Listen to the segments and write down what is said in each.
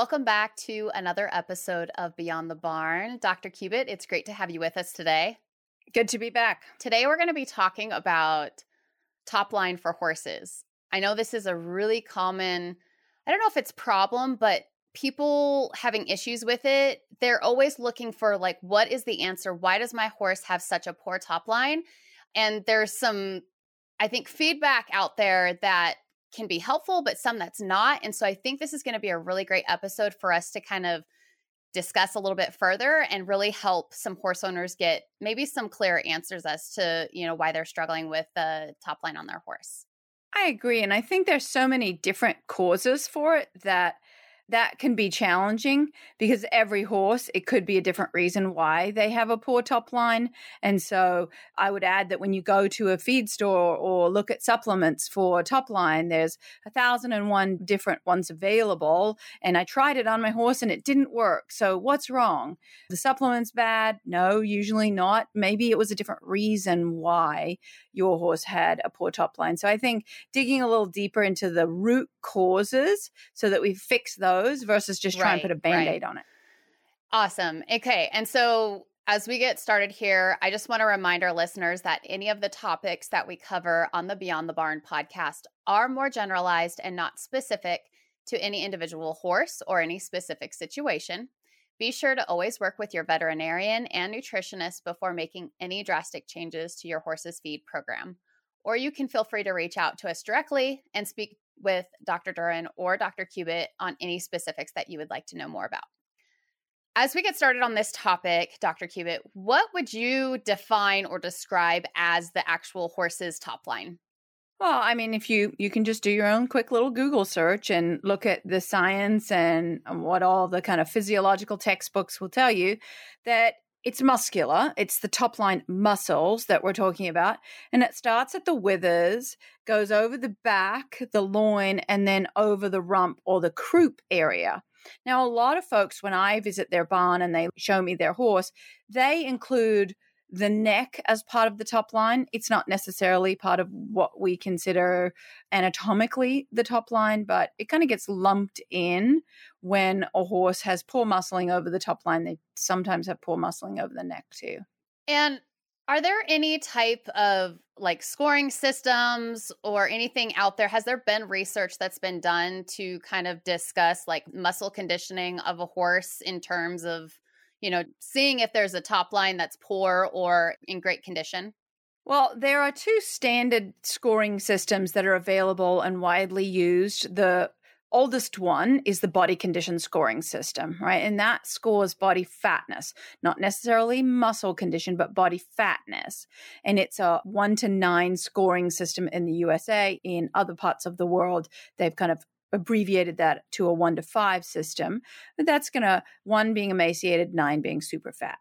Welcome back to another episode of Beyond the Barn. Dr. Cubitt, it's great to have you with us today. Good to be back. Today, we're going to be talking about top line for horses. I know this is a really common, I don't know if it's problem, but people having issues with it, they're always looking for like, what is the answer? Why does my horse have such a poor top line? And there's some, I think, feedback out there that can be helpful, but some that's not. And so I think this is going to be a really great episode for us to kind of discuss a little bit further and really help some horse owners get maybe some clear answers as to, you know, why they're struggling with the top line on their horse. I agree. And I think there's so many different causes for it that that can be challenging because every horse, it could be a different reason why they have a poor top line. And so I would add that when you go to a feed store or look at supplements for top line, there's a thousand and one different ones available. And I tried it on my horse and it didn't work. So what's wrong? The supplement's bad? No, usually not. Maybe it was a different reason why your horse had a poor top line. So I think digging a little deeper into the root causes so that we fix those versus just try and put a band aid right. on it. Awesome. Okay. And so as we get started here, I just want to remind our listeners that any of the topics that we cover on the Beyond the Barn podcast are more generalized and not specific to any individual horse or any specific situation. Be sure to always work with your veterinarian and nutritionist before making any drastic changes to your horse's feed program. Or you can feel free to reach out to us directly and speak with Dr. Duran or Dr. Cubitt on any specifics that you would like to know more about. As we get started on this topic, Dr. Cubitt, what would you define or describe as the actual horse's top line? Well, I mean, if you you can just do your own quick little Google search and look at the science and what all the kind of physiological textbooks will tell you that it's muscular. It's the top line muscles that we're talking about. And it starts at the withers, goes over the back, the loin, and then over the rump or the croup area. Now, a lot of folks, when I visit their barn and they show me their horse, they include the neck as part of the top line. It's not necessarily part of what we consider anatomically the top line, but it kind of gets lumped in when a horse has poor muscling over the top line. They sometimes have poor muscling over the neck too. And are there any type of like scoring systems or anything out there? Has there been research that's been done to kind of discuss like muscle conditioning of a horse in terms of you know, seeing if there's a top line that's poor or in great condition? Well, there are two standard scoring systems that are available and widely used. The oldest one is the body condition scoring system, right? And that scores body fatness, not necessarily muscle condition, but body fatness. And it's a one to nine scoring system in the USA. In other parts of the world, they've kind of abbreviated that to a one to five system. But that's going to one being emaciated, nine being super fat.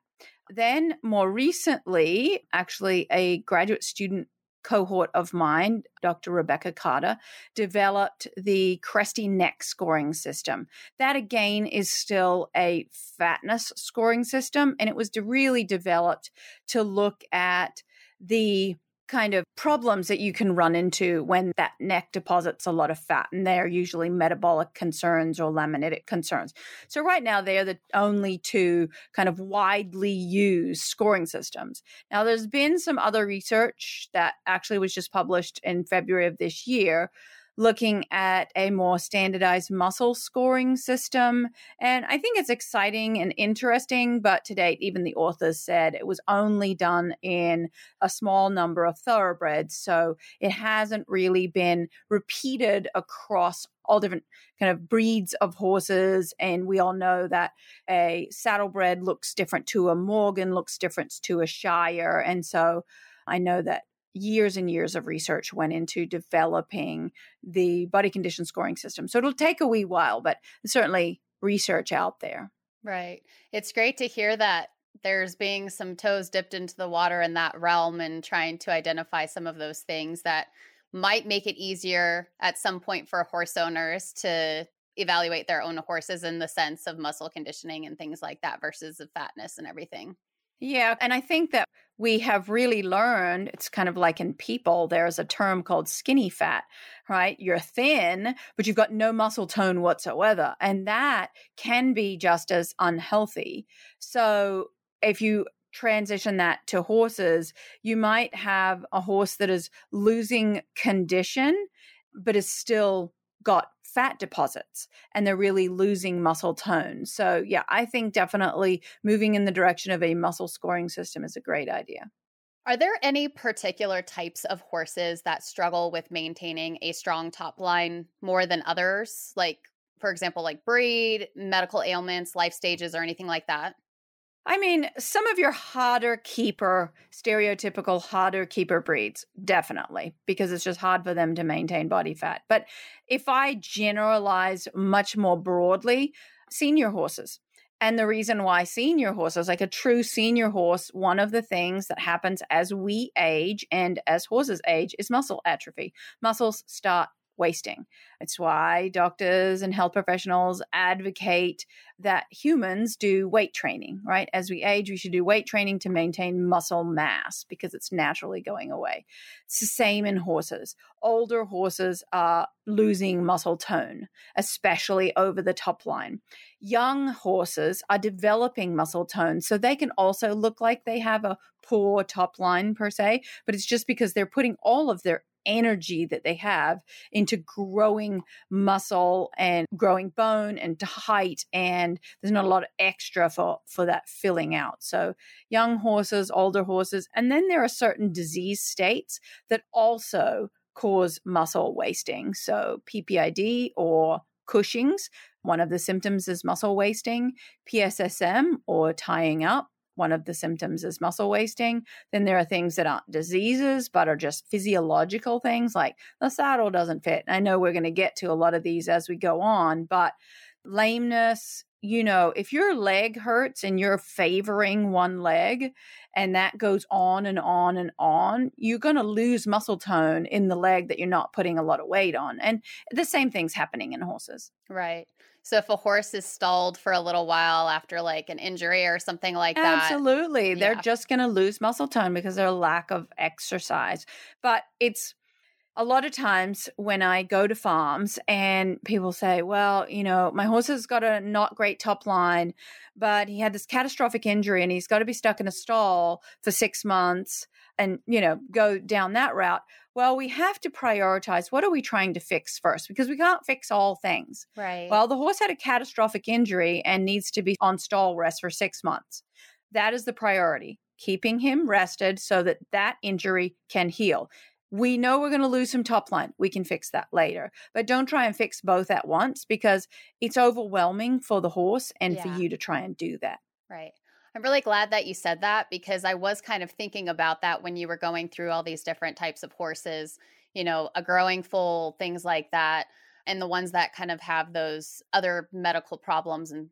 Then, more recently, actually, a graduate student cohort of mine, Dr. Rebecca Carter, developed the Cresty Neck scoring system. That again is still a fatness scoring system, and it was really developed to look at the kind of problems that you can run into when that neck deposits a lot of fat, and they're usually metabolic concerns or laminitic concerns. So, right now, they're the only two kind of widely used scoring systems. Now, there's been some other research that actually was just published in February of this year looking at a more standardized muscle scoring system. And I think it's exciting and interesting, but to date, even the authors said it was only done in a small number of thoroughbreds. So it hasn't really been repeated across all different kind of breeds of horses. And we all know that a saddlebred looks different to a Morgan, looks different to a Shire. And so I know that years and years of research went into developing the body condition scoring system. So it'll take a wee while, but certainly research out there. Right. It's great to hear that there's being some toes dipped into the water in that realm and trying to identify some of those things that might make it easier at some point for horse owners to evaluate their own horses in the sense of muscle conditioning and things like that versus the fatness and everything. Yeah. And I think that we have really learned it's kind of like in people, there's a term called skinny fat, right? You're thin, but you've got no muscle tone whatsoever. And that can be just as unhealthy. So if you transition that to horses, you might have a horse that is losing condition, but is still got fat deposits and they're really losing muscle tone. So, yeah, I think definitely moving in the direction of a muscle scoring system is a great idea. Are there any particular types of horses that struggle with maintaining a strong top line more than others? Like, for example, like breed, medical ailments, life stages, or anything like that? I mean, some of your harder keeper, stereotypical harder keeper breeds, definitely, because it's just hard for them to maintain body fat. But if I generalize much more broadly, senior horses. And the reason why senior horses, like a true senior horse, one of the things that happens as we age and as horses age is muscle atrophy. Muscles start wasting. It's why doctors and health professionals advocate that humans do weight training, right? As we age, we should do weight training to maintain muscle mass because it's naturally going away. It's the same in horses. Older horses are losing muscle tone, especially over the top line. Young horses are developing muscle tone, so they can also look like they have a poor top line per se, but it's just because they're putting all of their energy that they have into growing muscle and growing bone and height and there's not a lot of extra for for that filling out. So young horses older horses and then there are certain disease states that also cause muscle wasting. So ppid or cushing's one of the symptoms is muscle wasting. Pssm or tying up one of the symptoms is muscle wasting. Then there are things that aren't diseases, but are just physiological things like the saddle doesn't fit. I know we're going to get to a lot of these as we go on, but lameness, you know, if your leg hurts and you're favoring one leg and that goes on and on and on, you're going to lose muscle tone in the leg that you're not putting a lot of weight on. And the same thing's happening in horses. Right. So if a horse is stalled for a little while after like an injury or something like that. Absolutely. They're just going to lose muscle tone because of their lack of exercise. But it's a lot of times when I go to farms and people say, well, you know, my horse has got a not great top line, but he had this catastrophic injury and he's got to be stuck in a stall for six months and, you know, go down that route. Well, we have to prioritize what are we trying to fix first because we can't fix all things. Right. Well, the horse had a catastrophic injury and needs to be on stall rest for six months. That is the priority keeping him rested so that that injury can heal. We know we're going to lose some top line. We can fix that later. But don't try and fix both at once because it's overwhelming for the horse and yeah. for you to try and do that. Right. I'm really glad that you said that because I was kind of thinking about that when you were going through all these different types of horses, you know, a growing foal, things like that, and the ones that kind of have those other medical problems and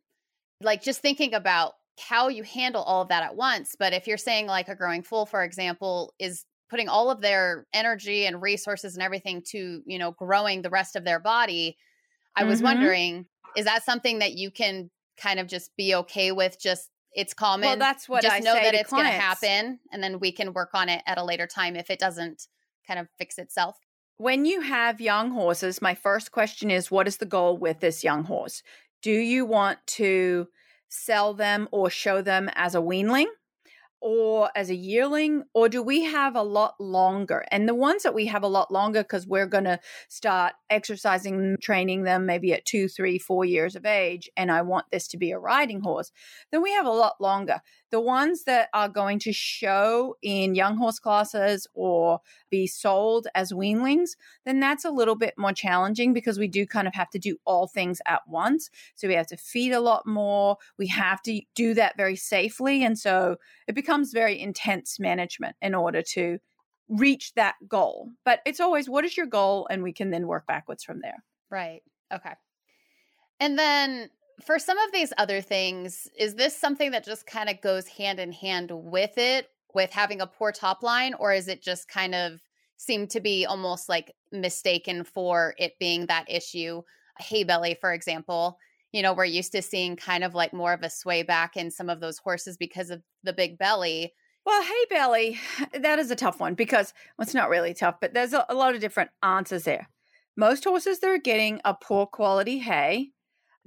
like just thinking about how you handle all of that at once. But if you're saying like a growing foal, for example, is putting all of their energy and resources and everything to you know growing the rest of their body i was mm-hmm. wondering is that something that you can kind of just be okay with just it's common well that's what just I know that it's going to happen and then we can work on it at a later time if it doesn't kind of fix itself? When you have young horses my first question is what is the goal with this young horse? Do you want to sell them or show them as a weanling or as a yearling or do we have a lot longer? And the ones that we have a lot longer because we're going to start exercising training them maybe at two three four years of age and i want this to be a riding horse then we have a lot longer the ones that are going to show in young horse classes or be sold as weanlings, then that's a little bit more challenging because we do kind of have to do all things at once. So we have to feed a lot more. We have to do that very safely. And so it becomes very intense management in order to reach that goal. But it's always what is your goal? And we can then work backwards from there. Right. Okay. And then for some of these other things, is this something that just kind of goes hand in hand with it, with having a poor top line, or is it just kind of seem to be almost like mistaken for it being that issue? Hay belly, for example, you know, we're used to seeing kind of like more of a sway back in some of those horses because of the big belly. Well, hay belly, that is a tough one because well, it's not really tough, but there's a, a lot of different answers there. Most horses that are getting a poor quality hay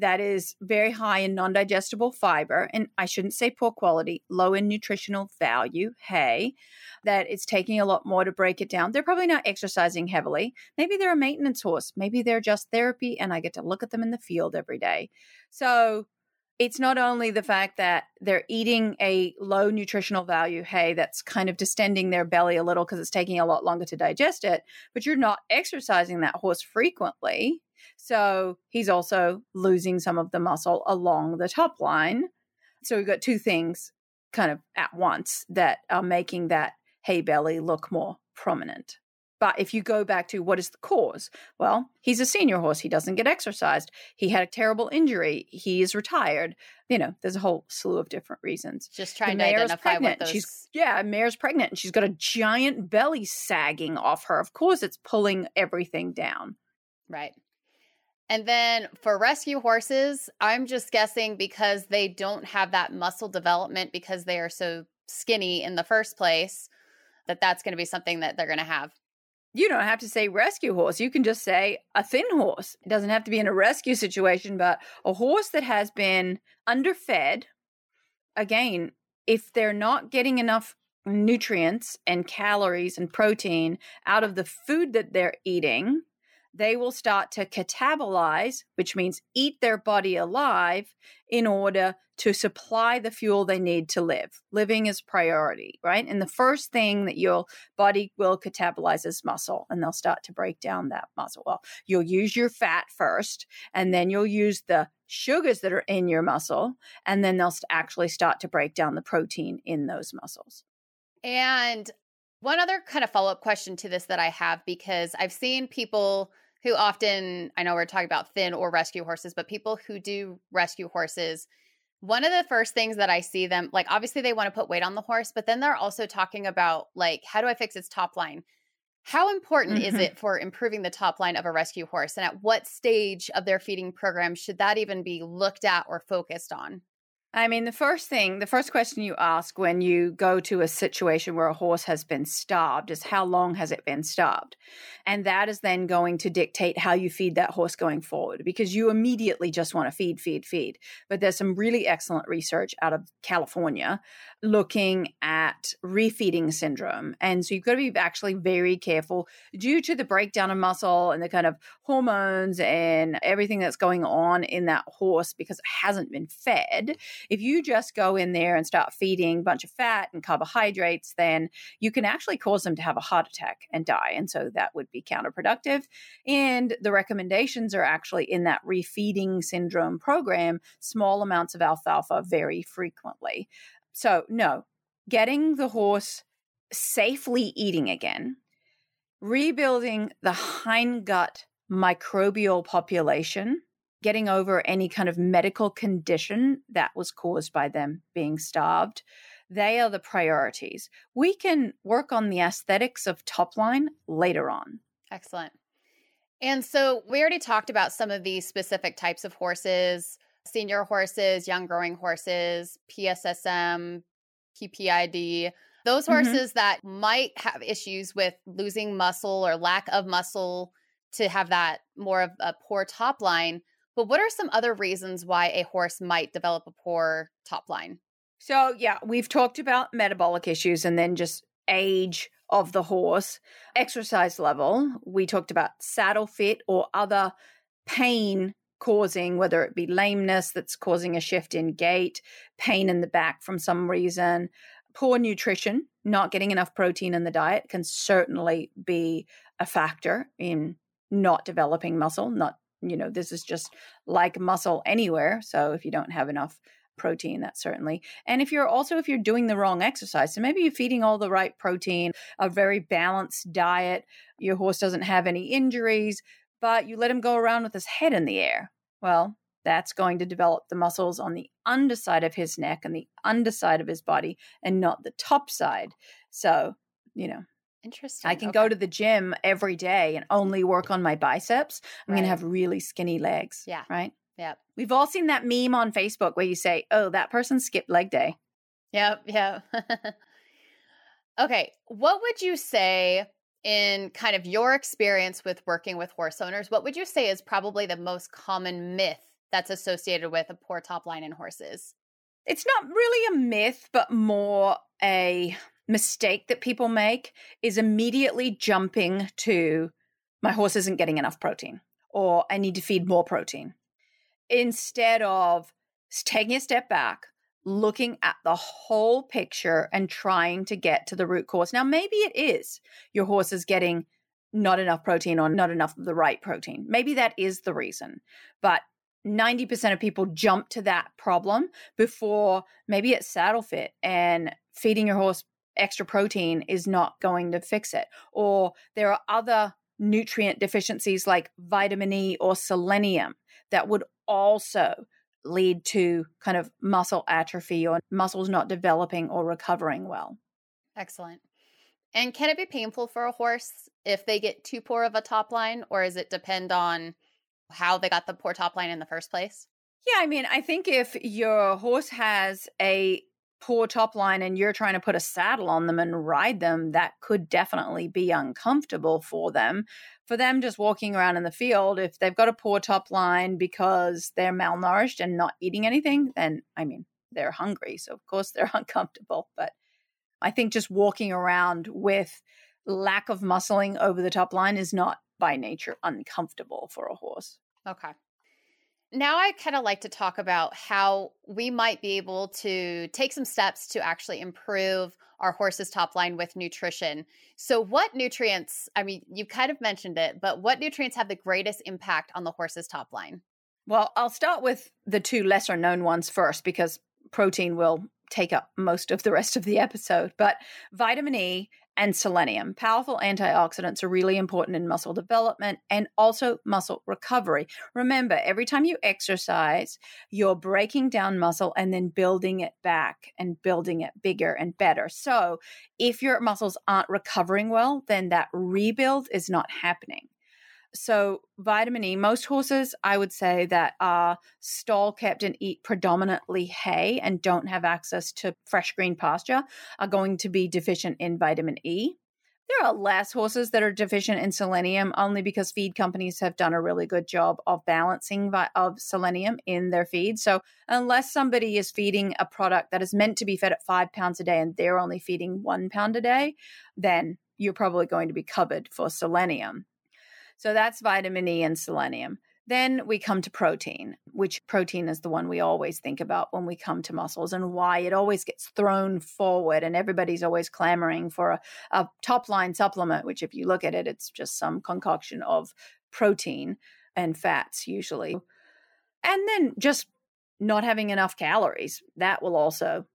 that is very high in non digestible fiber, and I shouldn't say poor quality, low in nutritional value hay, that it's taking a lot more to break it down. They're probably not exercising heavily. Maybe they're a maintenance horse. Maybe they're just therapy, and I get to look at them in the field every day. So it's not only the fact that they're eating a low nutritional value hay that's kind of distending their belly a little because it's taking a lot longer to digest it, but you're not exercising that horse frequently. So he's also losing some of the muscle along the top line. So we've got two things kind of at once that are making that hay belly look more prominent. But if you go back to what is the cause? Well, he's a senior horse. He doesn't get exercised. He had a terrible injury. He is retired. You know, there's a whole slew of different reasons. Just trying to identify pregnant. what those. She's, yeah, Mare's pregnant and she's got a giant belly sagging off her. Of course, it's pulling everything down. Right. And then for rescue horses, I'm just guessing because they don't have that muscle development because they are so skinny in the first place, that that's going to be something that they're going to have you don't have to say rescue horse. You can just say a thin horse. It doesn't have to be in a rescue situation, but a horse that has been underfed, again, if they're not getting enough nutrients and calories and protein out of the food that they're eating, they will start to catabolize, which means eat their body alive in order to supply the fuel they need to live. Living is priority, right? And the first thing that your body will catabolize is muscle, and they'll start to break down that muscle. Well, you'll use your fat first, and then you'll use the sugars that are in your muscle, and then they'll actually start to break down the protein in those muscles. And one other kind of follow up question to this that I have because I've seen people who often, I know we're talking about thin or rescue horses, but people who do rescue horses, one of the first things that I see them like, obviously they want to put weight on the horse, but then they're also talking about, like, how do I fix its top line? How important mm-hmm. is it for improving the top line of a rescue horse? And at what stage of their feeding program should that even be looked at or focused on? I mean, the first thing, the first question you ask when you go to a situation where a horse has been starved is how long has it been starved? And that is then going to dictate how you feed that horse going forward because you immediately just want to feed, feed, feed. But there's some really excellent research out of California looking at refeeding syndrome. And so you've got to be actually very careful due to the breakdown of muscle and the kind of hormones and everything that's going on in that horse because it hasn't been fed. If you just go in there and start feeding a bunch of fat and carbohydrates, then you can actually cause them to have a heart attack and die. And so that would be counterproductive. And the recommendations are actually in that refeeding syndrome program small amounts of alfalfa very frequently. So, no, getting the horse safely eating again, rebuilding the hindgut microbial population, getting over any kind of medical condition that was caused by them being starved. They are the priorities. We can work on the aesthetics of top line later on. Excellent. And so we already talked about some of these specific types of horses senior horses, young growing horses, PSSM, PPID, those mm-hmm. horses mm-hmm. that might have issues with losing muscle or lack of muscle to have that more of a poor top line. But what are some other reasons why a horse might develop a poor top line? So, yeah, we've talked about metabolic issues and then just age of the horse, exercise level. We talked about saddle fit or other pain causing, whether it be lameness that's causing a shift in gait, pain in the back from some reason, poor nutrition, not getting enough protein in the diet can certainly be a factor in not developing muscle. Not, you know, this is just like muscle anywhere. So if you don't have enough protein that certainly and if you're also if you're doing the wrong exercise so maybe you're feeding all the right protein a very balanced diet your horse doesn't have any injuries but you let him go around with his head in the air. Well, That's going to develop the muscles on the underside of his neck and the underside of his body and not the top side. So, you know, Interesting. I can okay. go to the gym every day and only work on my biceps. I'm going to have really skinny legs. Yeah. Right. Yep. We've all seen that meme on Facebook where you say, oh, that person skipped leg day. Yep. Yep. okay. What would you say in kind of your experience with working with horse owners? What would you say is probably the most common myth that's associated with a poor top line in horses? It's not really a myth, but more a mistake that people make is immediately jumping to my horse isn't getting enough protein or I need to feed more protein instead of taking a step back, looking at the whole picture and trying to get to the root cause. Now, maybe it is your horse is getting not enough protein or not enough of the right protein. Maybe that is the reason. But 90% of people jump to that problem before maybe it's saddle fit and feeding your horse extra protein is not going to fix it. Or there are other nutrient deficiencies like vitamin E or selenium that would also lead to kind of muscle atrophy or muscles not developing or recovering well. Excellent. And can it be painful for a horse if they get too poor of a top line, or does it depend on how they got the poor top line in the first place? Yeah, I mean, I think if your horse has a poor top line and you're trying to put a saddle on them and ride them, that could definitely be uncomfortable for them. For them just walking around in the field, if they've got a poor top line because they're malnourished and not eating anything, then I mean, they're hungry. So, of course, they're uncomfortable. But I think just walking around with lack of muscling over the top line is not by nature uncomfortable for a horse. Okay. Now I kind of like to talk about how we might be able to take some steps to actually improve our horse's top line with nutrition. So, what nutrients, I mean, you kind of mentioned it, but what nutrients have the greatest impact on the horse's top line? Well, I'll start with the two lesser known ones first because protein will take up most of the rest of the episode. But vitamin E and selenium, powerful antioxidants, are really important in muscle development and also muscle recovery. Remember, every time you exercise, you're breaking down muscle and then building it back and building it bigger and better. So, if your muscles aren't recovering well, then that rebuild is not happening. So, vitamin E, most horses, I would say, that are stall kept and eat predominantly hay and don't have access to fresh green pasture are going to be deficient in vitamin E. There are less horses that are deficient in selenium only because feed companies have done a really good job of balancing vi- of selenium in their feed. So, unless somebody is feeding a product that is meant to be fed at five pounds a day and they're only feeding one pound a day, then you're probably going to be covered for selenium. So that's vitamin E and selenium. Then we come to protein, which protein is the one we always think about when we come to muscles and why it always gets thrown forward. And everybody's always clamoring for a, a top line supplement, which, if you look at it, it's just some concoction of protein and fats, usually. And then just not having enough calories, that will also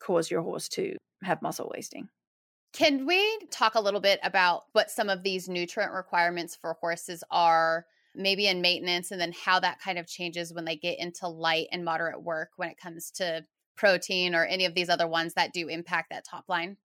cause your horse to have muscle wasting. Can we talk a little bit about what some of these nutrient requirements for horses are, maybe in maintenance, and then how that kind of changes when they get into light and moderate work when it comes to protein or any of these other ones that do impact that top line?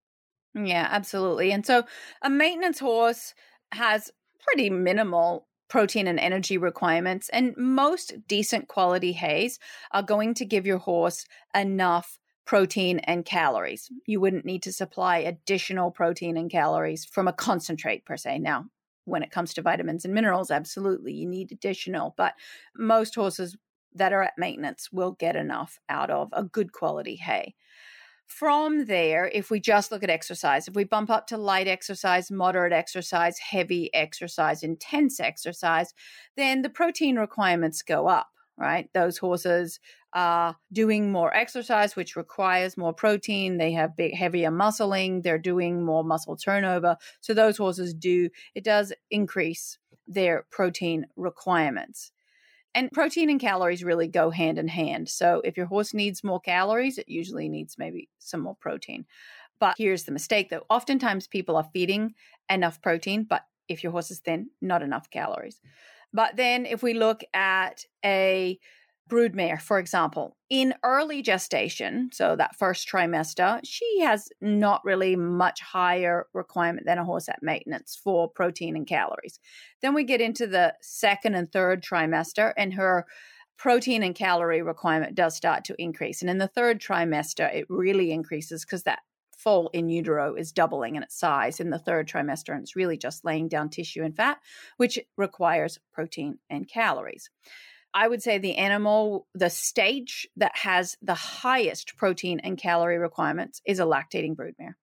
Yeah, absolutely. And so a maintenance horse has pretty minimal protein and energy requirements, and most decent quality hays are going to give your horse enough protein and calories. You wouldn't need to supply additional protein and calories from a concentrate per se. Now, when it comes to vitamins and minerals, absolutely, you need additional, but most horses that are at maintenance will get enough out of a good quality hay. From there, if we just look at exercise, if we bump up to light exercise, moderate exercise, heavy exercise, intense exercise, then the protein requirements go up, right? Those horses are doing more exercise, which requires more protein. They have big, heavier muscling. They're doing more muscle turnover. So those horses do, it does increase their protein requirements. And protein and calories really go hand in hand. So if your horse needs more calories, it usually needs maybe some more protein. But here's the mistake though. Oftentimes people are feeding enough protein, but if your horse is thin, not enough calories. But then if we look at a broodmare, for example, in early gestation, so that first trimester, she has not really much higher requirement than a horse at maintenance for protein and calories. Then we get into the second and third trimester, and her protein and calorie requirement does start to increase. And in the third trimester, it really increases because that foal in utero is doubling in its size in the third trimester, and it's really just laying down tissue and fat, which requires protein and calories. I would say the animal, the stage that has the highest protein and calorie requirements is a lactating broodmare.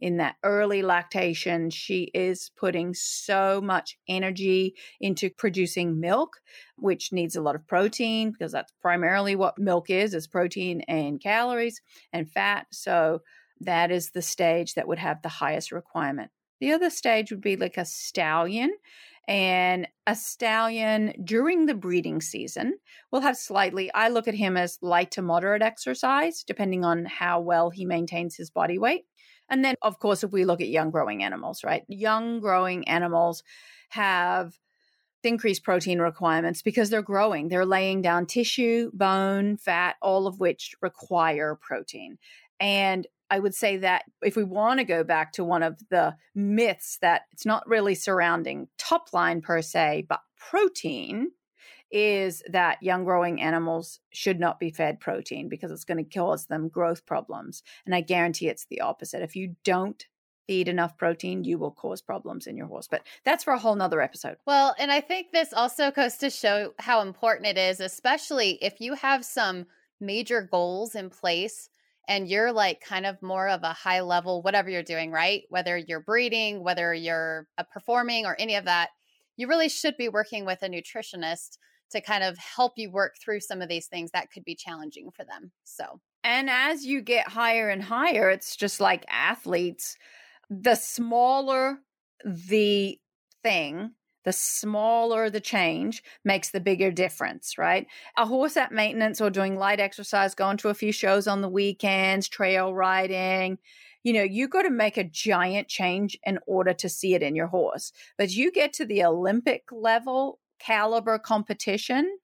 In that early lactation, she is putting so much energy into producing milk, which needs a lot of protein because that's primarily what milk is, is protein and calories and fat. So that is the stage that would have the highest requirement. The other stage would be like a stallion. And a stallion during the breeding season will have slightly, I look at him as light to moderate exercise, depending on how well he maintains his body weight. And then, of course, if we look at young growing animals, right? Young growing animals have increased protein requirements because they're growing. They're laying down tissue, bone, fat, all of which require protein. And I would say that if we want to go back to one of the myths that it's not really surrounding top line per se, but protein is that young growing animals should not be fed protein because it's going to cause them growth problems. And I guarantee it's the opposite. If you don't feed enough protein, you will cause problems in your horse. But that's for a whole nother episode. Well, and I think this also goes to show how important it is, especially if you have some major goals in place and you're like kind of more of a high level, whatever you're doing, right? Whether you're breeding, whether you're uh, performing or any of that, you really should be working with a nutritionist to kind of help you work through some of these things that could be challenging for them. So, and as you get higher and higher, it's just like athletes, the smaller the thing, the smaller the change makes the bigger difference, right? A horse at maintenance or doing light exercise, going to a few shows on the weekends, trail riding, you know, you got to make a giant change in order to see it in your horse. But you get to the Olympic level caliber competition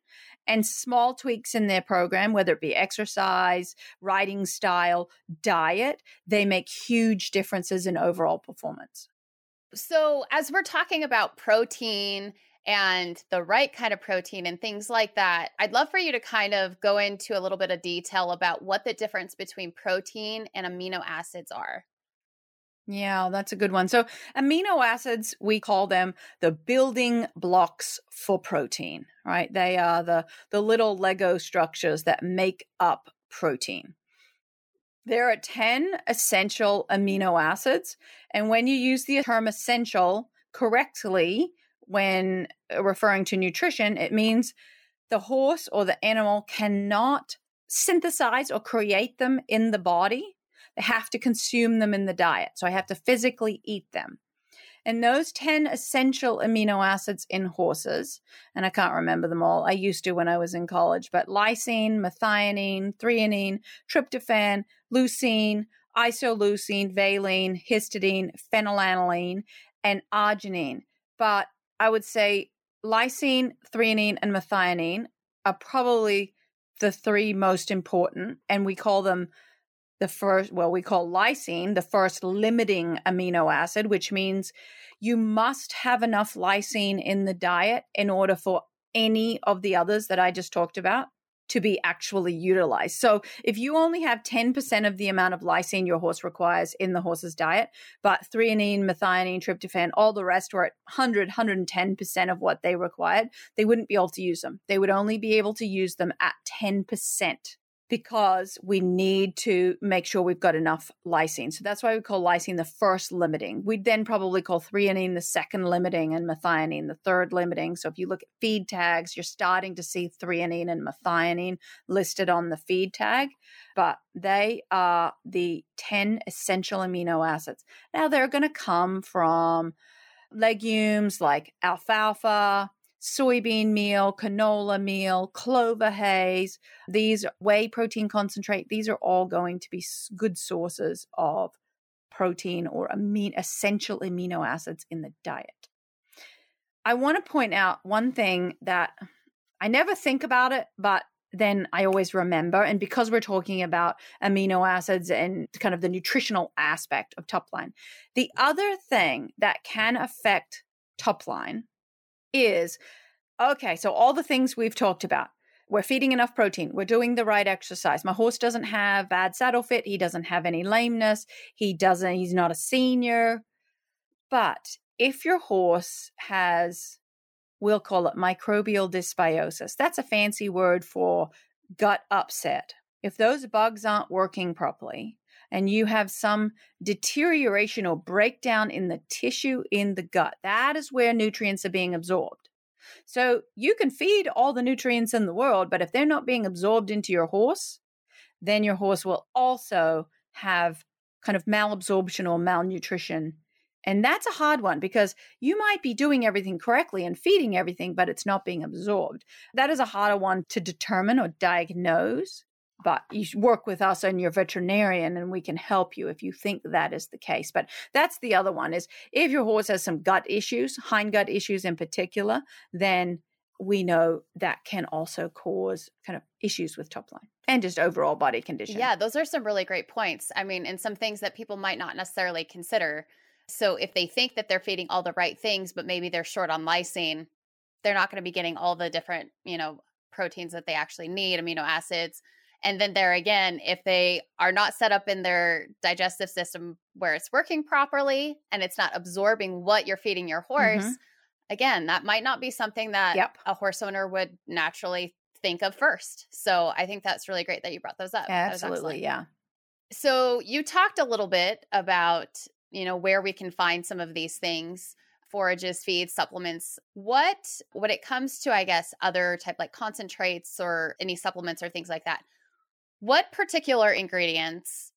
and small tweaks in their program, whether it be exercise, riding style, diet, they make huge differences in overall performance. So, as we're talking about protein and the right kind of protein and things like that, I'd love for you to kind of go into a little bit of detail about what the difference between protein and amino acids are. Yeah, that's a good one. So, amino acids, we call them the building blocks for protein, right? They are the the little Lego structures that make up protein. There are 10 essential amino acids. And when you use the term essential correctly, when uh, referring to nutrition, it means the horse or the animal cannot synthesize or create them in the body. They have to consume them in the diet. So I have to physically eat them. And those 10 essential amino acids in horses, and I can't remember them all. I used to when I was in college, but lysine, methionine, threonine, tryptophan, leucine, isoleucine, valine, histidine, phenylalanine, and arginine. But I would say lysine, threonine, and methionine are probably the three most important, and we call them the first, well, we call lysine the first limiting amino acid, which means you must have enough lysine in the diet in order for any of the others that I just talked about to be actually utilized. So if you only have 10% of the amount of lysine your horse requires in the horse's diet, but threonine, methionine, tryptophan, all the rest were at 100, 110% of what they required, they wouldn't be able to use them. They would only be able to use them at 10% because we need to make sure we've got enough lysine. So that's why we call lysine the first limiting. We'd then probably call threonine the second limiting and methionine the third limiting. So if you look at feed tags, you're starting to see threonine and methionine listed on the feed tag, but they are the 10 essential amino acids. Now they're going to come from legumes like alfalfa, soybean meal, canola meal, clover hays, these whey protein concentrate, these are all going to be good sources of protein or amino, essential amino acids in the diet. I want to point out one thing that I never think about it, but then I always remember. And because we're talking about amino acids and kind of the nutritional aspect of top line, the other thing that can affect top line is okay, so all the things we've talked about. We're feeding enough protein. We're doing the right exercise. My horse doesn't have bad saddle fit. He doesn't have any lameness. He doesn't, he's not a senior. But if your horse has we'll call it microbial dysbiosis. That's a fancy word for gut upset. If those bugs aren't working properly and you have some deterioration or breakdown in the tissue in the gut, that is where nutrients are being absorbed. So you can feed all the nutrients in the world, but if they're not being absorbed into your horse, then your horse will also have kind of malabsorption or malnutrition and that's a hard one because you might be doing everything correctly and feeding everything, but it's not being absorbed. That is a harder one to determine or diagnose. But you work with us and your veterinarian, and we can help you if you think that is the case. But that's the other one is if your horse has some gut issues, hind gut issues in particular, then we know that can also cause kind of issues with top line and just overall body condition. Yeah, those are some really great points. I mean, and some things that people might not necessarily consider so if they think that they're feeding all the right things, but maybe they're short on lysine, they're not going to be getting all the different, you know, proteins that they actually need, amino acids. And then there again, if they are not set up in their digestive system where it's working properly and it's not absorbing what you're feeding your horse, mm-hmm. again, that might not be something that yep. a horse owner would naturally think of first. So I think that's really great that you brought those up. Absolutely, yeah. So you talked a little bit about you know where we can find some of these things forages feeds supplements what when it comes to i guess other type like concentrates or any supplements or things like that what particular ingredients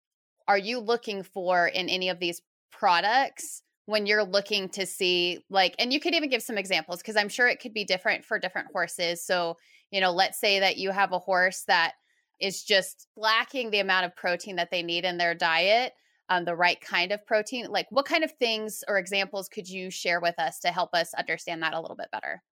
are you looking for in any of these products when you're looking to see like and you could even give some examples because i'm sure it could be different for different horses so you know let's say that you have a horse that is just lacking the amount of protein that they need in their diet um, the right kind of protein? Like, what kind of things or examples could you share with us to help us understand that a little bit better?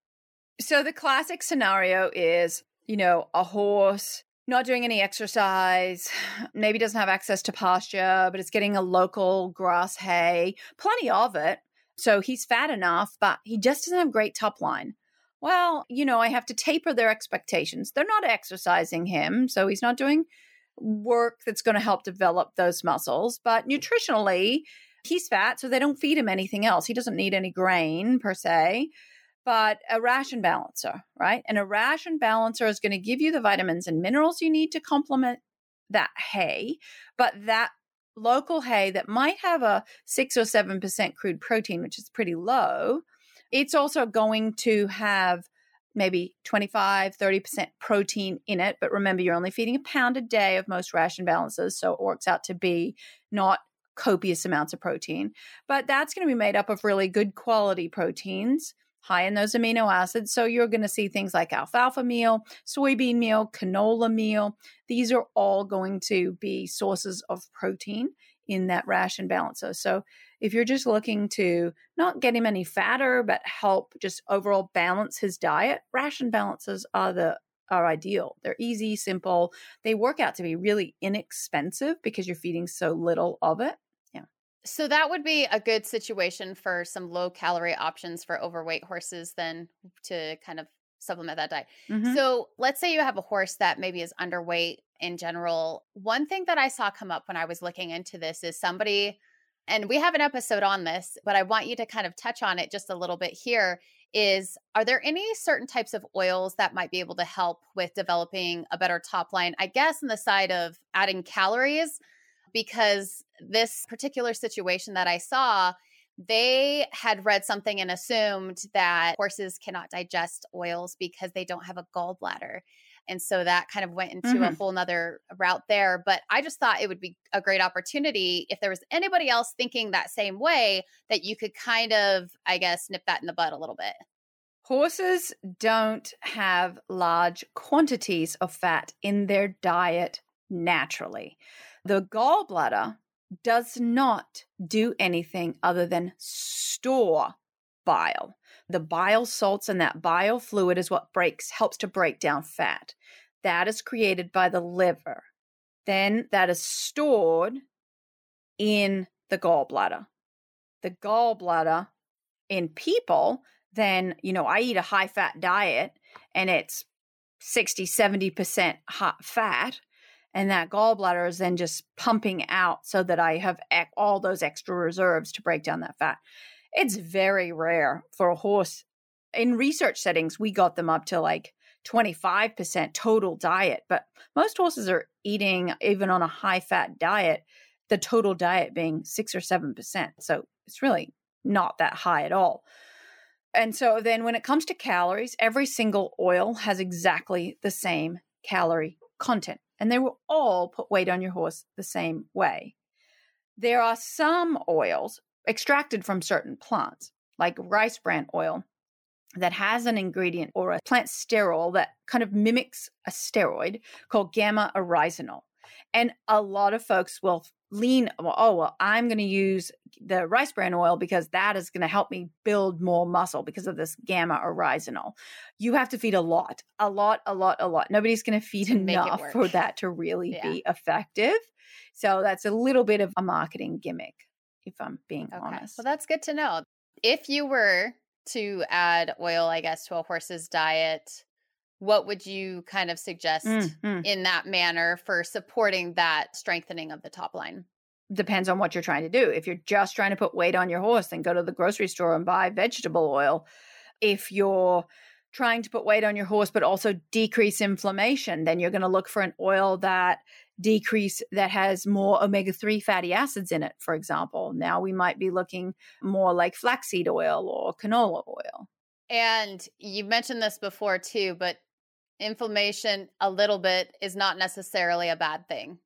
So, the classic scenario is, you know, a horse not doing any exercise, maybe doesn't have access to pasture, but it's getting a local grass hay, plenty of it. So he's fat enough, but he just doesn't have great top line. Well, you know, I have to taper their expectations. They're not exercising him, so he's not doing work that's going to help develop those muscles. But nutritionally, he's fat, so they don't feed him anything else. He doesn't need any grain per se, but a ration balancer, right? And a ration balancer is going to give you the vitamins and minerals you need to complement that hay, but that local hay that might have a 6 or 7% crude protein, which is pretty low, it's also going to have maybe 25, 30% protein in it. But remember, you're only feeding a pound a day of most ration balancers. So it works out to be not copious amounts of protein. But that's going to be made up of really good quality proteins, high in those amino acids. So you're going to see things like alfalfa meal, soybean meal, canola meal. These are all going to be sources of protein in that ration balancer. So if you're just looking to not get him any fatter, but help just overall balance his diet, ration balancers are the are ideal. They're easy, simple. They work out to be really inexpensive because you're feeding so little of it. So that would be a good situation for some low calorie options for overweight horses then to kind of supplement that diet. Mm-hmm. So let's say you have a horse that maybe is underweight in general. One thing that I saw come up when I was looking into this is somebody and we have an episode on this, but I want you to kind of touch on it just a little bit here. Is are there any certain types of oils that might be able to help with developing a better top line? I guess on the side of adding calories, because this particular situation that I saw, they had read something and assumed that horses cannot digest oils because they don't have a gallbladder. And so that kind of went into mm-hmm. a whole nother route there. But I just thought it would be a great opportunity if there was anybody else thinking that same way that you could kind of, I guess, nip that in the bud a little bit. Horses don't have large quantities of fat in their diet naturally. The gallbladder does not do anything other than store bile. The bile salts and that bile fluid is what breaks, helps to break down fat. That is created by the liver. Then that is stored in the gallbladder. The gallbladder in people, then, you know, I eat a high fat diet and it's 60, 70% hot fat. And that gallbladder is then just pumping out so that I have all those extra reserves to break down that fat. It's very rare for a horse. In research settings, we got them up to like 25% total diet, but most horses are eating, even on a high fat diet, the total diet being six or 7%. So it's really not that high at all. And so then when it comes to calories, every single oil has exactly the same calorie content, and they will all put weight on your horse the same way. There are some oils extracted from certain plants, like rice bran oil, that has an ingredient or a plant sterol that kind of mimics a steroid called gamma oryzanol. And a lot of folks will lean, well, oh, well, I'm going to use the rice bran oil because that is going to help me build more muscle because of this gamma oryzanol. You have to feed a lot, a lot, a lot, a lot. Nobody's going to feed to enough for that to really yeah. be effective. So that's a little bit of a marketing gimmick, if I'm being okay. honest. Well, that's good to know. If you were to add oil, I guess, to a horse's diet, what would you kind of suggest mm-hmm. in that manner for supporting that strengthening of the top line? Depends on what you're trying to do. If you're just trying to put weight on your horse, then go to the grocery store and buy vegetable oil. If you're trying to put weight on your horse but also decrease inflammation, then you're going to look for an oil that decrease that has more omega-3 fatty acids in it, for example. Now we might be looking more like flaxseed oil or canola oil. And you mentioned this before too, but inflammation a little bit is not necessarily a bad thing.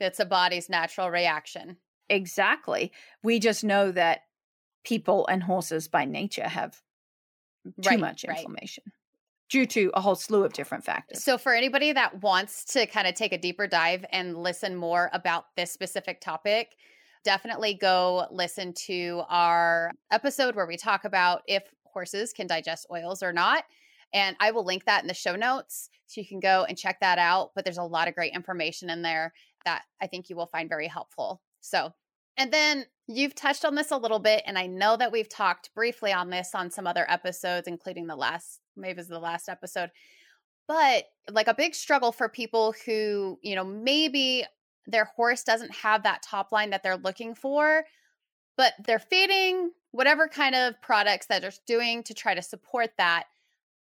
It's a body's natural reaction. Exactly. We just know that people and horses by nature have too right, much inflammation. Right due to a whole slew of different factors. So, for anybody that wants to kind of take a deeper dive and listen more about this specific topic, definitely go listen to our episode where we talk about if horses can digest oils or not. And I will link that in the show notes so you can go and check that out. But there's a lot of great information in there that I think you will find very helpful. So, and then you've touched on this a little bit, and I know that we've talked briefly on this on some other episodes, including the last, maybe it was the last episode. But like a big struggle for people who, you know, maybe their horse doesn't have that top line that they're looking for, but they're feeding whatever kind of products that they're doing to try to support that.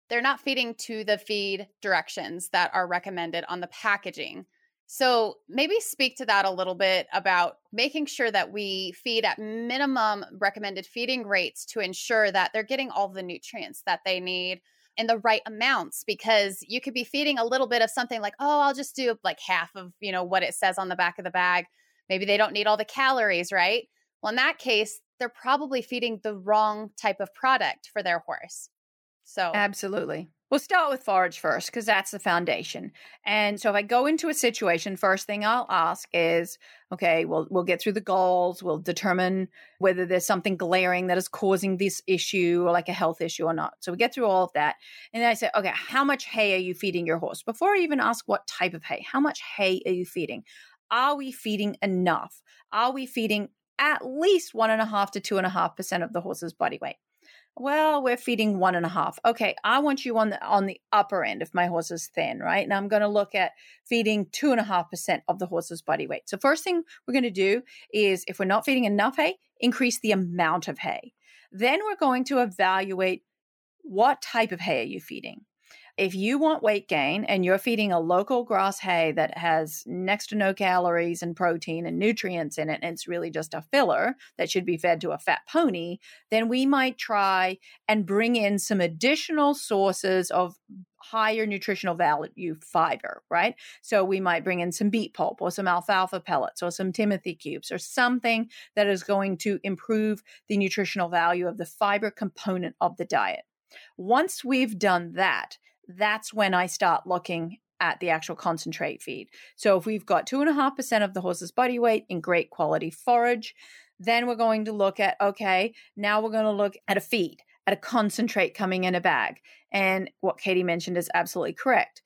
They're not feeding to the feed directions that are recommended on the packaging. So, maybe speak to that a little bit about making sure that we feed at minimum recommended feeding rates to ensure that they're getting all the nutrients that they need in the right amounts because you could be feeding a little bit of something like, "Oh, I'll just do like half of, you know, what it says on the back of the bag." Maybe they don't need all the calories, right? Well, in that case, they're probably feeding the wrong type of product for their horse. So, absolutely. We'll start with forage first because that's the foundation. And so if I go into a situation, first thing I'll ask is, okay, we'll we'll get through the goals, we'll determine whether there's something glaring that is causing this issue or like a health issue or not. So we get through all of that. And then I say, okay, how much hay are you feeding your horse? Before I even ask what type of hay, how much hay are you feeding? Are we feeding enough? Are we feeding at least one and a half to two and a half percent of the horse's body weight? Well we're feeding one and a half. Okay i want you on the on the upper end if my horse is thin right? And i'm going to look at feeding two and a half percent of the horse's body weight. So first thing we're going to do is if we're not feeding enough hay increase the amount of hay. Then we're going to evaluate what type of hay are you feeding if you want weight gain and you're feeding a local grass hay that has next to no calories and protein and nutrients in it, and it's really just a filler that should be fed to a fat pony, then we might try and bring in some additional sources of higher nutritional value fiber, right? So we might bring in some beet pulp or some alfalfa pellets or some timothy cubes or something that is going to improve the nutritional value of the fiber component of the diet. Once we've done that, that's when I start looking at the actual concentrate feed. So if we've got two and a half percent of the horse's body weight in great quality forage, Then we're going to look at, okay, now we're going to look at a feed, at a concentrate coming in a bag. And what Katy mentioned is absolutely correct.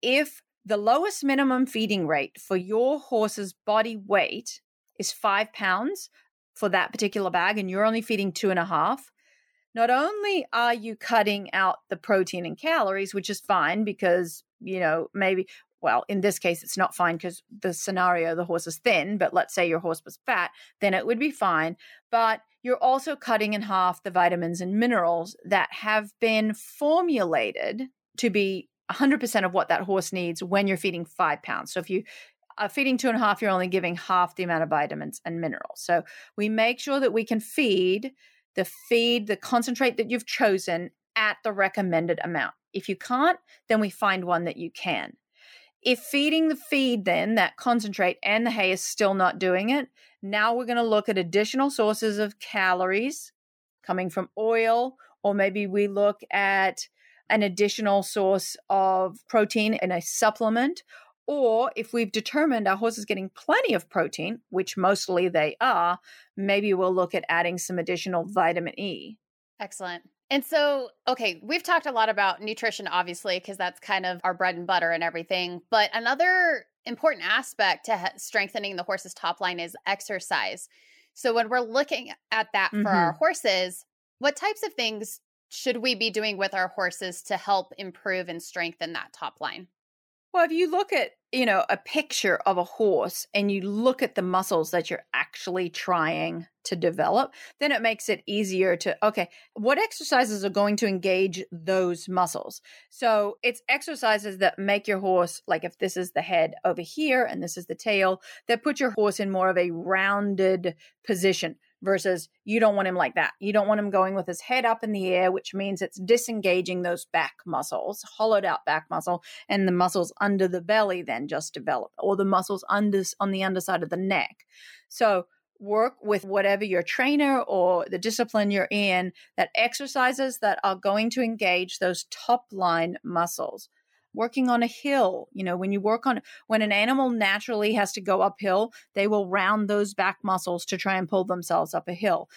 If the lowest minimum feeding rate for your horse's body weight is five pounds for that particular bag, and you're only feeding two and a half, not only are you cutting out the protein and calories, which is fine because, you know, maybe, well, in this case, it's not fine because the scenario, the horse is thin, but let's say your horse was fat, then it would be fine. But you're also cutting in half the vitamins and minerals that have been formulated to be 100% of what that horse needs when you're feeding five pounds. So if you are feeding two and a half, you're only giving half the amount of vitamins and minerals. So we make sure that we can feed the feed, the concentrate that you've chosen at the recommended amount. If you can't, then we find one that you can. If feeding the feed, then that concentrate and the hay is still not doing it, now we're going to look at additional sources of calories coming from oil, or maybe we look at an additional source of protein in a supplement, or if we've determined our horse is getting plenty of protein, which mostly they are, maybe we'll look at adding some additional vitamin E. Excellent. And so, okay, we've talked a lot about nutrition, obviously, because that's kind of our bread and butter and everything. But another important aspect to strengthening the horse's top line is exercise. So, when we're looking at that for mm-hmm. our horses, what types of things should we be doing with our horses to help improve and strengthen that top line? Well, if you look at, you know, a picture of a horse and you look at the muscles that you're actually trying to develop, then it makes it easier to, okay, what exercises are going to engage those muscles? So it's exercises that make your horse, like if this is the head over here and this is the tail, that put your horse in more of a rounded position versus you don't want him like that. You don't want him going with his head up in the air, which means it's disengaging those back muscles, hollowed out back muscle, and the muscles under the belly then just develop, or the muscles under on the underside of the neck. So work with whatever your trainer or the discipline you're in that exercises that are going to engage those top line muscles working on a hill. You know, when you work on, when an animal naturally has to go uphill, they will round those back muscles to try and pull themselves up a hill,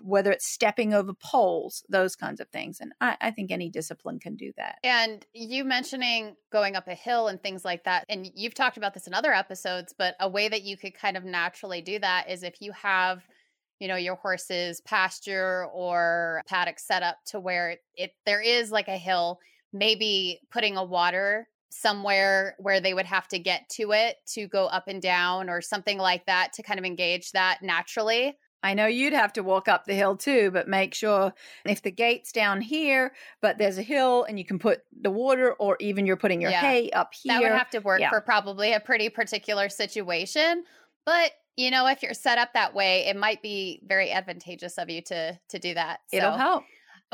whether it's stepping over poles, those kinds of things. And I, I think any discipline can do that. And you mentioning going up a hill and things like that, and you've talked about this in other episodes, but a way that you could kind of naturally do that is if you have you know your horse's pasture or paddock set up to where it there is like a hill maybe putting a water somewhere where they would have to get to it to go up and down or something like that to kind of engage that naturally. I know you'd have to walk up the hill too, but make sure if the gate's down here, but there's a hill and you can put the water or even you're putting your yeah. hay up here. That would have to work yeah. for probably a pretty particular situation. But you know, if you're set up that way, it might be very advantageous of you to to do that. So. It'll help.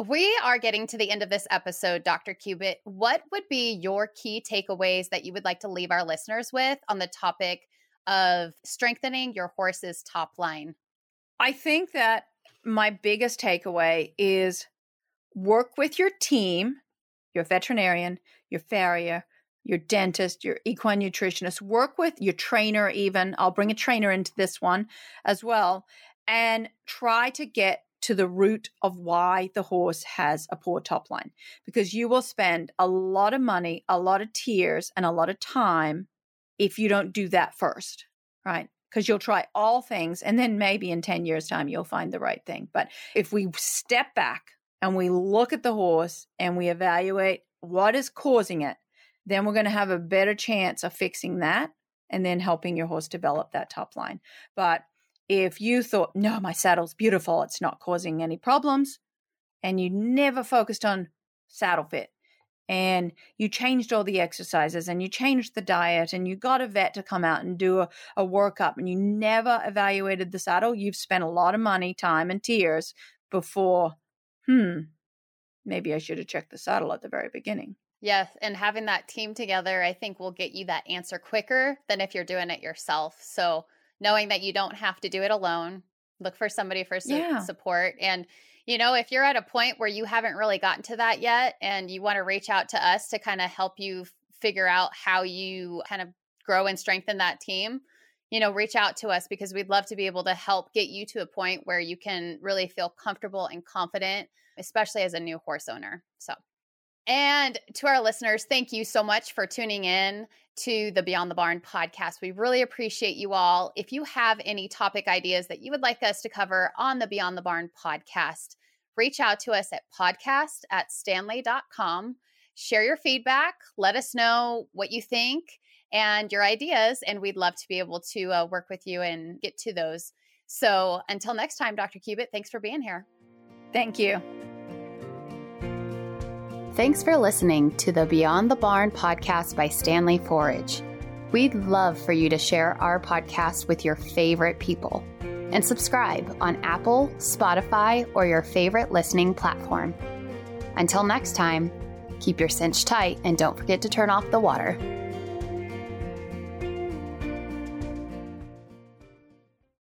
We are getting to the end of this episode, Dr. Cubitt. What would be your key takeaways that you would like to leave our listeners with on the topic of strengthening your horse's top line? I think that my biggest takeaway is work with your team, your veterinarian, your farrier, your dentist, your equine nutritionist, work with your trainer, even. I'll bring a trainer into this one as well, and try to get to the root of why the horse has a poor top line because you will spend a lot of money, a lot of tears, and a lot of time if you don't do that first, right? Because you'll try all things and then maybe in 10 years' time you'll find the right thing. But if we step back and we look at the horse and we evaluate what is causing it, then we're going to have a better chance of fixing that and then helping your horse develop that top line. But if you thought, no, my saddle's beautiful, it's not causing any problems, and you never focused on saddle fit, and you changed all the exercises and you changed the diet and you got a vet to come out and do a, a workup and you never evaluated the saddle, you've spent a lot of money, time, and tears before, hmm, maybe I should have checked the saddle at the very beginning. Yes, and having that team together, I think will get you that answer quicker than if you're doing it yourself. So, knowing that you don't have to do it alone. Look for somebody for su- yeah. support. And, you know, if you're at a point where you haven't really gotten to that yet and you want to reach out to us to kind of help you figure out how you kind of grow and strengthen that team, you know, reach out to us because we'd love to be able to help get you to a point where you can really feel comfortable and confident, especially as a new horse owner. So, and to our listeners, thank you so much for tuning in to the Beyond the Barn podcast. We really appreciate you all. If you have any topic ideas that you would like us to cover on the Beyond the Barn podcast, reach out to us at podcast at standlee.com. Share your feedback. Let us know what you think and your ideas. And we'd love to be able to uh, work with you and get to those. So until next time, Dr. Cubitt, thanks for being here. Thank you. Thanks for listening to the Beyond the Barn podcast by Standlee Forage. We'd love for you to share our podcast with your favorite people and subscribe on Apple, Spotify, or your favorite listening platform. Until next time, keep your cinch tight and don't forget to turn off the water.